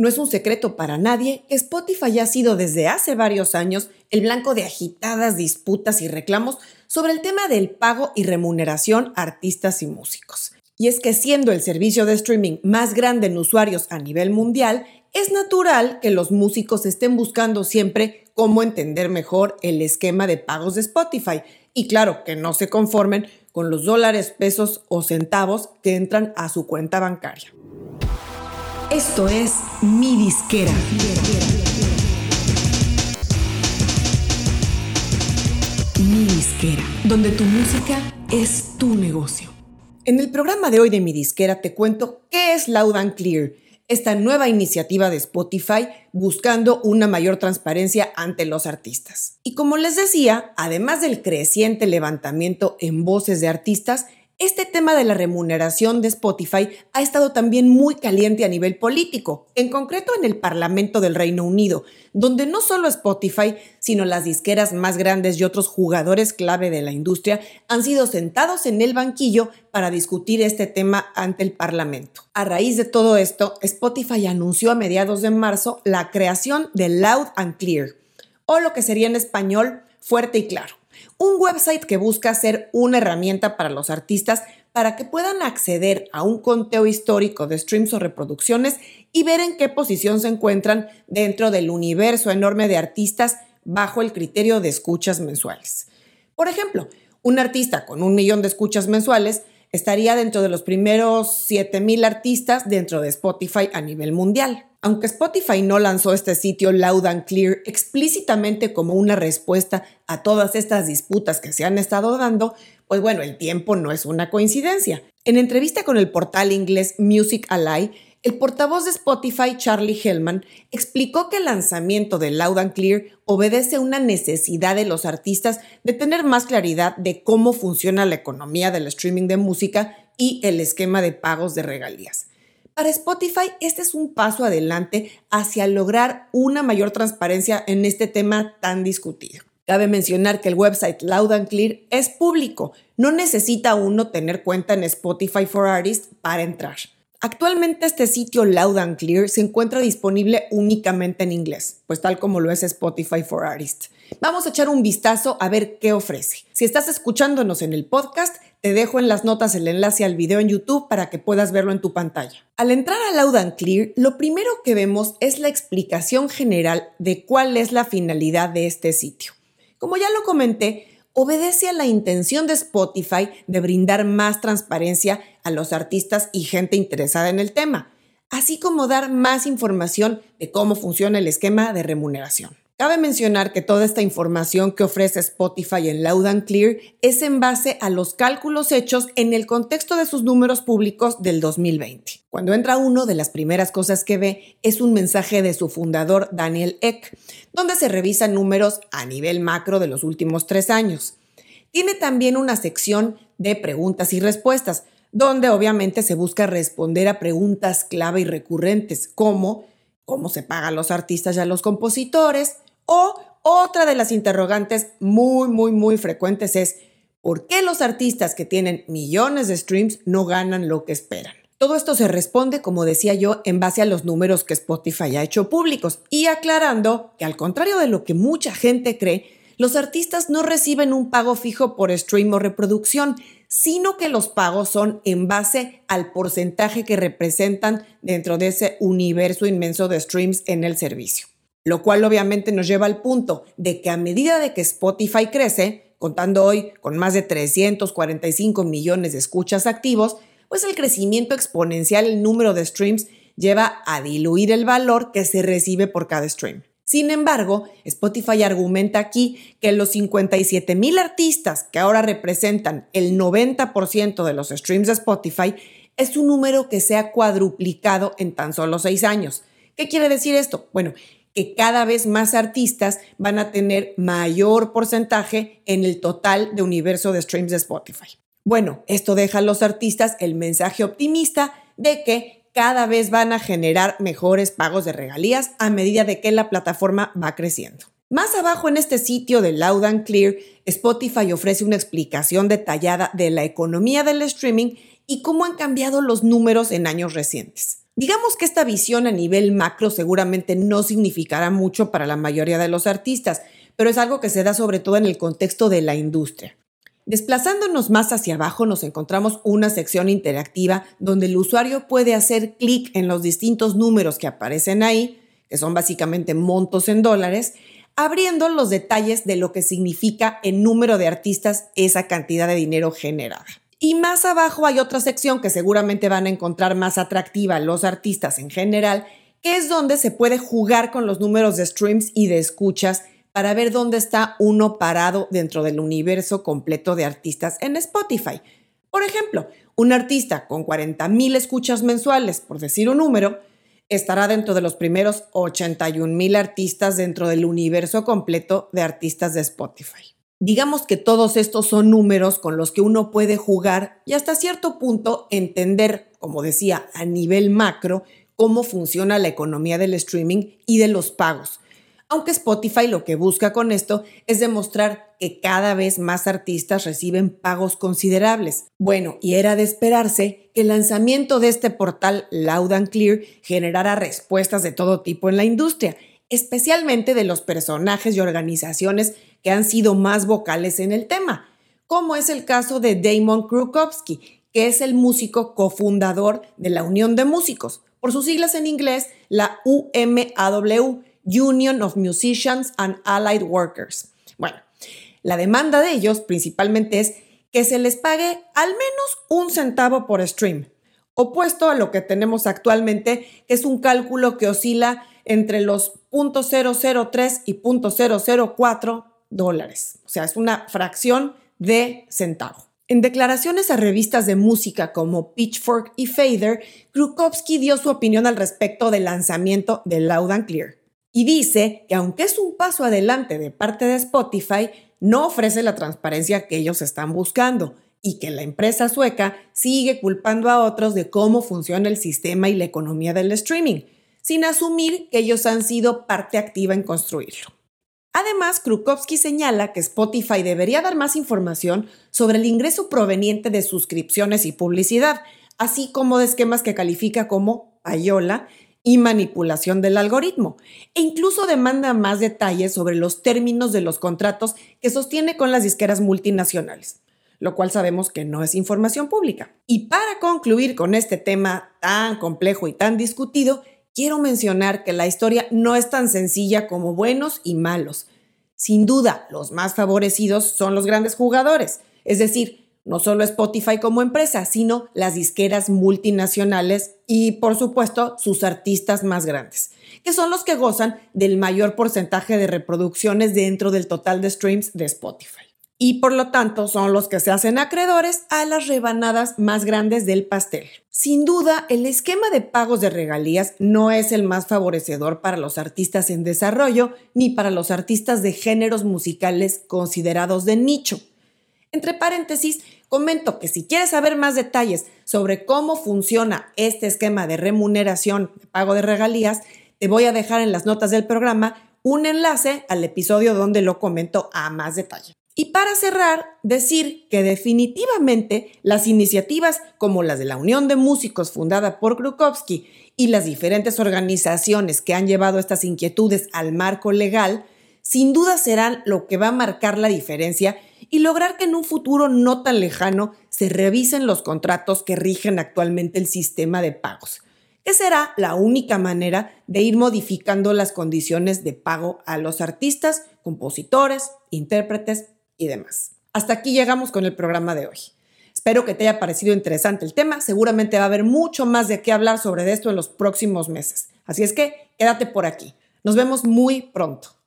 No es un secreto para nadie que Spotify ha sido desde hace varios años el blanco de agitadas disputas y reclamos sobre el tema del pago y remuneración a artistas y músicos. Y es que siendo el servicio de streaming más grande en usuarios a nivel mundial, es natural que los músicos estén buscando siempre cómo entender mejor el esquema de pagos de Spotify y claro, que no se conformen con los dólares, pesos o centavos que entran a su cuenta bancaria. Esto es Mi Disquera. Mi Disquera, donde tu música es tu negocio. En el programa de hoy de Mi Disquera te cuento qué es Loud and Clear esta nueva iniciativa de Spotify buscando una mayor transparencia ante los artistas. Y como les decía, además del creciente levantamiento en voces de artistas, este tema de la remuneración de Spotify ha estado también muy caliente a nivel político, en concreto en el Parlamento del Reino Unido, donde no solo Spotify, sino las disqueras más grandes y otros jugadores clave de la industria han sido sentados en el banquillo para discutir este tema ante el Parlamento. A raíz de todo esto, Spotify anunció a mediados de marzo la creación de Loud and Clear, o lo que sería en español fuerte y claro un website que busca ser una herramienta para los artistas para que puedan acceder a un conteo histórico de streams o reproducciones y ver en qué posición se encuentran dentro del universo enorme de artistas bajo el criterio de escuchas mensuales. Por ejemplo, un artista con un millón de escuchas mensuales estaría dentro de los primeros 7.000 artistas dentro de Spotify a nivel mundial. Aunque Spotify no lanzó este sitio Loud and Clear explícitamente como una respuesta a todas estas disputas que se han estado dando, pues bueno, el tiempo no es una coincidencia. En entrevista con el portal inglés Music Ally, el portavoz de Spotify, Charlie Hellman, explicó que el lanzamiento de Loud and Clear obedece a una necesidad de los artistas de tener más claridad de cómo funciona la economía del streaming de música y el esquema de pagos de regalías. Para Spotify, este es un paso adelante hacia lograr una mayor transparencia en este tema tan discutido. Cabe mencionar que el website Loud and Clear es público, no necesita uno tener cuenta en Spotify for Artists para entrar. Actualmente este sitio Loud and Clear se encuentra disponible únicamente en inglés, pues tal como lo es Spotify for Artists. Vamos a echar un vistazo a ver qué ofrece. Si estás escuchándonos en el podcast, te dejo en las notas el enlace al video en YouTube para que puedas verlo en tu pantalla. Al entrar a Loud and Clear, lo primero que vemos es la explicación general de cuál es la finalidad de este sitio. Como ya lo comenté, obedece a la intención de Spotify de brindar más transparencia a los artistas y gente interesada en el tema, así como dar más información de cómo funciona el esquema de remuneración. Cabe mencionar que toda esta información que ofrece Spotify en Loud and Clear es en base a los cálculos hechos en el contexto de sus números públicos del 2020. Cuando entra uno, de las primeras cosas que ve es un mensaje de su fundador Daniel Eck, donde se revisan números a nivel macro de los últimos tres años. Tiene también una sección de preguntas y respuestas, donde obviamente se busca responder a preguntas clave y recurrentes, como cómo se pagan los artistas y a los compositores, o otra de las interrogantes muy, muy, muy frecuentes es, ¿por qué los artistas que tienen millones de streams no ganan lo que esperan? Todo esto se responde, como decía yo, en base a los números que Spotify ha hecho públicos y aclarando que al contrario de lo que mucha gente cree, los artistas no reciben un pago fijo por stream o reproducción, sino que los pagos son en base al porcentaje que representan dentro de ese universo inmenso de streams en el servicio. Lo cual obviamente nos lleva al punto de que a medida de que Spotify crece, contando hoy con más de 345 millones de escuchas activos, pues el crecimiento exponencial el número de streams lleva a diluir el valor que se recibe por cada stream. Sin embargo, Spotify argumenta aquí que los 57 mil artistas que ahora representan el 90% de los streams de Spotify es un número que se ha cuadruplicado en tan solo seis años. ¿Qué quiere decir esto? Bueno, que cada vez más artistas van a tener mayor porcentaje en el total de universo de streams de Spotify. Bueno, esto deja a los artistas el mensaje optimista de que cada vez van a generar mejores pagos de regalías a medida de que la plataforma va creciendo. Más abajo en este sitio de Loud and Clear, Spotify ofrece una explicación detallada de la economía del streaming y cómo han cambiado los números en años recientes. Digamos que esta visión a nivel macro seguramente no significará mucho para la mayoría de los artistas, pero es algo que se da sobre todo en el contexto de la industria. Desplazándonos más hacia abajo nos encontramos una sección interactiva donde el usuario puede hacer clic en los distintos números que aparecen ahí, que son básicamente montos en dólares, abriendo los detalles de lo que significa en número de artistas esa cantidad de dinero generada. Y más abajo hay otra sección que seguramente van a encontrar más atractiva los artistas en general, que es donde se puede jugar con los números de streams y de escuchas para ver dónde está uno parado dentro del universo completo de artistas en Spotify. Por ejemplo, un artista con 40.000 escuchas mensuales, por decir un número, estará dentro de los primeros 81 mil artistas dentro del universo completo de artistas de Spotify. Digamos que todos estos son números con los que uno puede jugar y hasta cierto punto entender, como decía, a nivel macro, cómo funciona la economía del streaming y de los pagos aunque Spotify lo que busca con esto es demostrar que cada vez más artistas reciben pagos considerables. Bueno, y era de esperarse que el lanzamiento de este portal Loud and Clear generara respuestas de todo tipo en la industria, especialmente de los personajes y organizaciones que han sido más vocales en el tema, como es el caso de Damon Krukowski, que es el músico cofundador de la Unión de Músicos, por sus siglas en inglés, la UMAW, Union of Musicians and Allied Workers. Bueno, la demanda de ellos principalmente es que se les pague al menos un centavo por stream, opuesto a lo que tenemos actualmente, que es un cálculo que oscila entre los 0.003 y 0.004 dólares. O sea, es una fracción de centavo. En declaraciones a revistas de música como Pitchfork y Fader, Krukowski dio su opinión al respecto del lanzamiento de Loud and Clear y dice que aunque es un paso adelante de parte de Spotify, no ofrece la transparencia que ellos están buscando y que la empresa sueca sigue culpando a otros de cómo funciona el sistema y la economía del streaming, sin asumir que ellos han sido parte activa en construirlo. Además, Krukowski señala que Spotify debería dar más información sobre el ingreso proveniente de suscripciones y publicidad, así como de esquemas que califica como payola y manipulación del algoritmo, e incluso demanda más detalles sobre los términos de los contratos que sostiene con las disqueras multinacionales, lo cual sabemos que no es información pública. Y para concluir con este tema tan complejo y tan discutido, quiero mencionar que la historia no es tan sencilla como buenos y malos. Sin duda, los más favorecidos son los grandes jugadores, es decir, no solo Spotify como empresa, sino las disqueras multinacionales y por supuesto sus artistas más grandes, que son los que gozan del mayor porcentaje de reproducciones dentro del total de streams de Spotify. Y por lo tanto son los que se hacen acreedores a las rebanadas más grandes del pastel. Sin duda, el esquema de pagos de regalías no es el más favorecedor para los artistas en desarrollo ni para los artistas de géneros musicales considerados de nicho. Entre paréntesis, comento que si quieres saber más detalles sobre cómo funciona este esquema de remuneración de pago de regalías, te voy a dejar en las notas del programa un enlace al episodio donde lo comento a más detalle. Y para cerrar, decir que definitivamente las iniciativas como las de la Unión de Músicos fundada por Krukowski y las diferentes organizaciones que han llevado estas inquietudes al marco legal, sin duda serán lo que va a marcar la diferencia y lograr que en un futuro no tan lejano se revisen los contratos que rigen actualmente el sistema de pagos, que será la única manera de ir modificando las condiciones de pago a los artistas, compositores, intérpretes y demás. Hasta aquí llegamos con el programa de hoy. Espero que te haya parecido interesante el tema. Seguramente va a haber mucho más de qué hablar sobre esto en los próximos meses. Así es que quédate por aquí. Nos vemos muy pronto.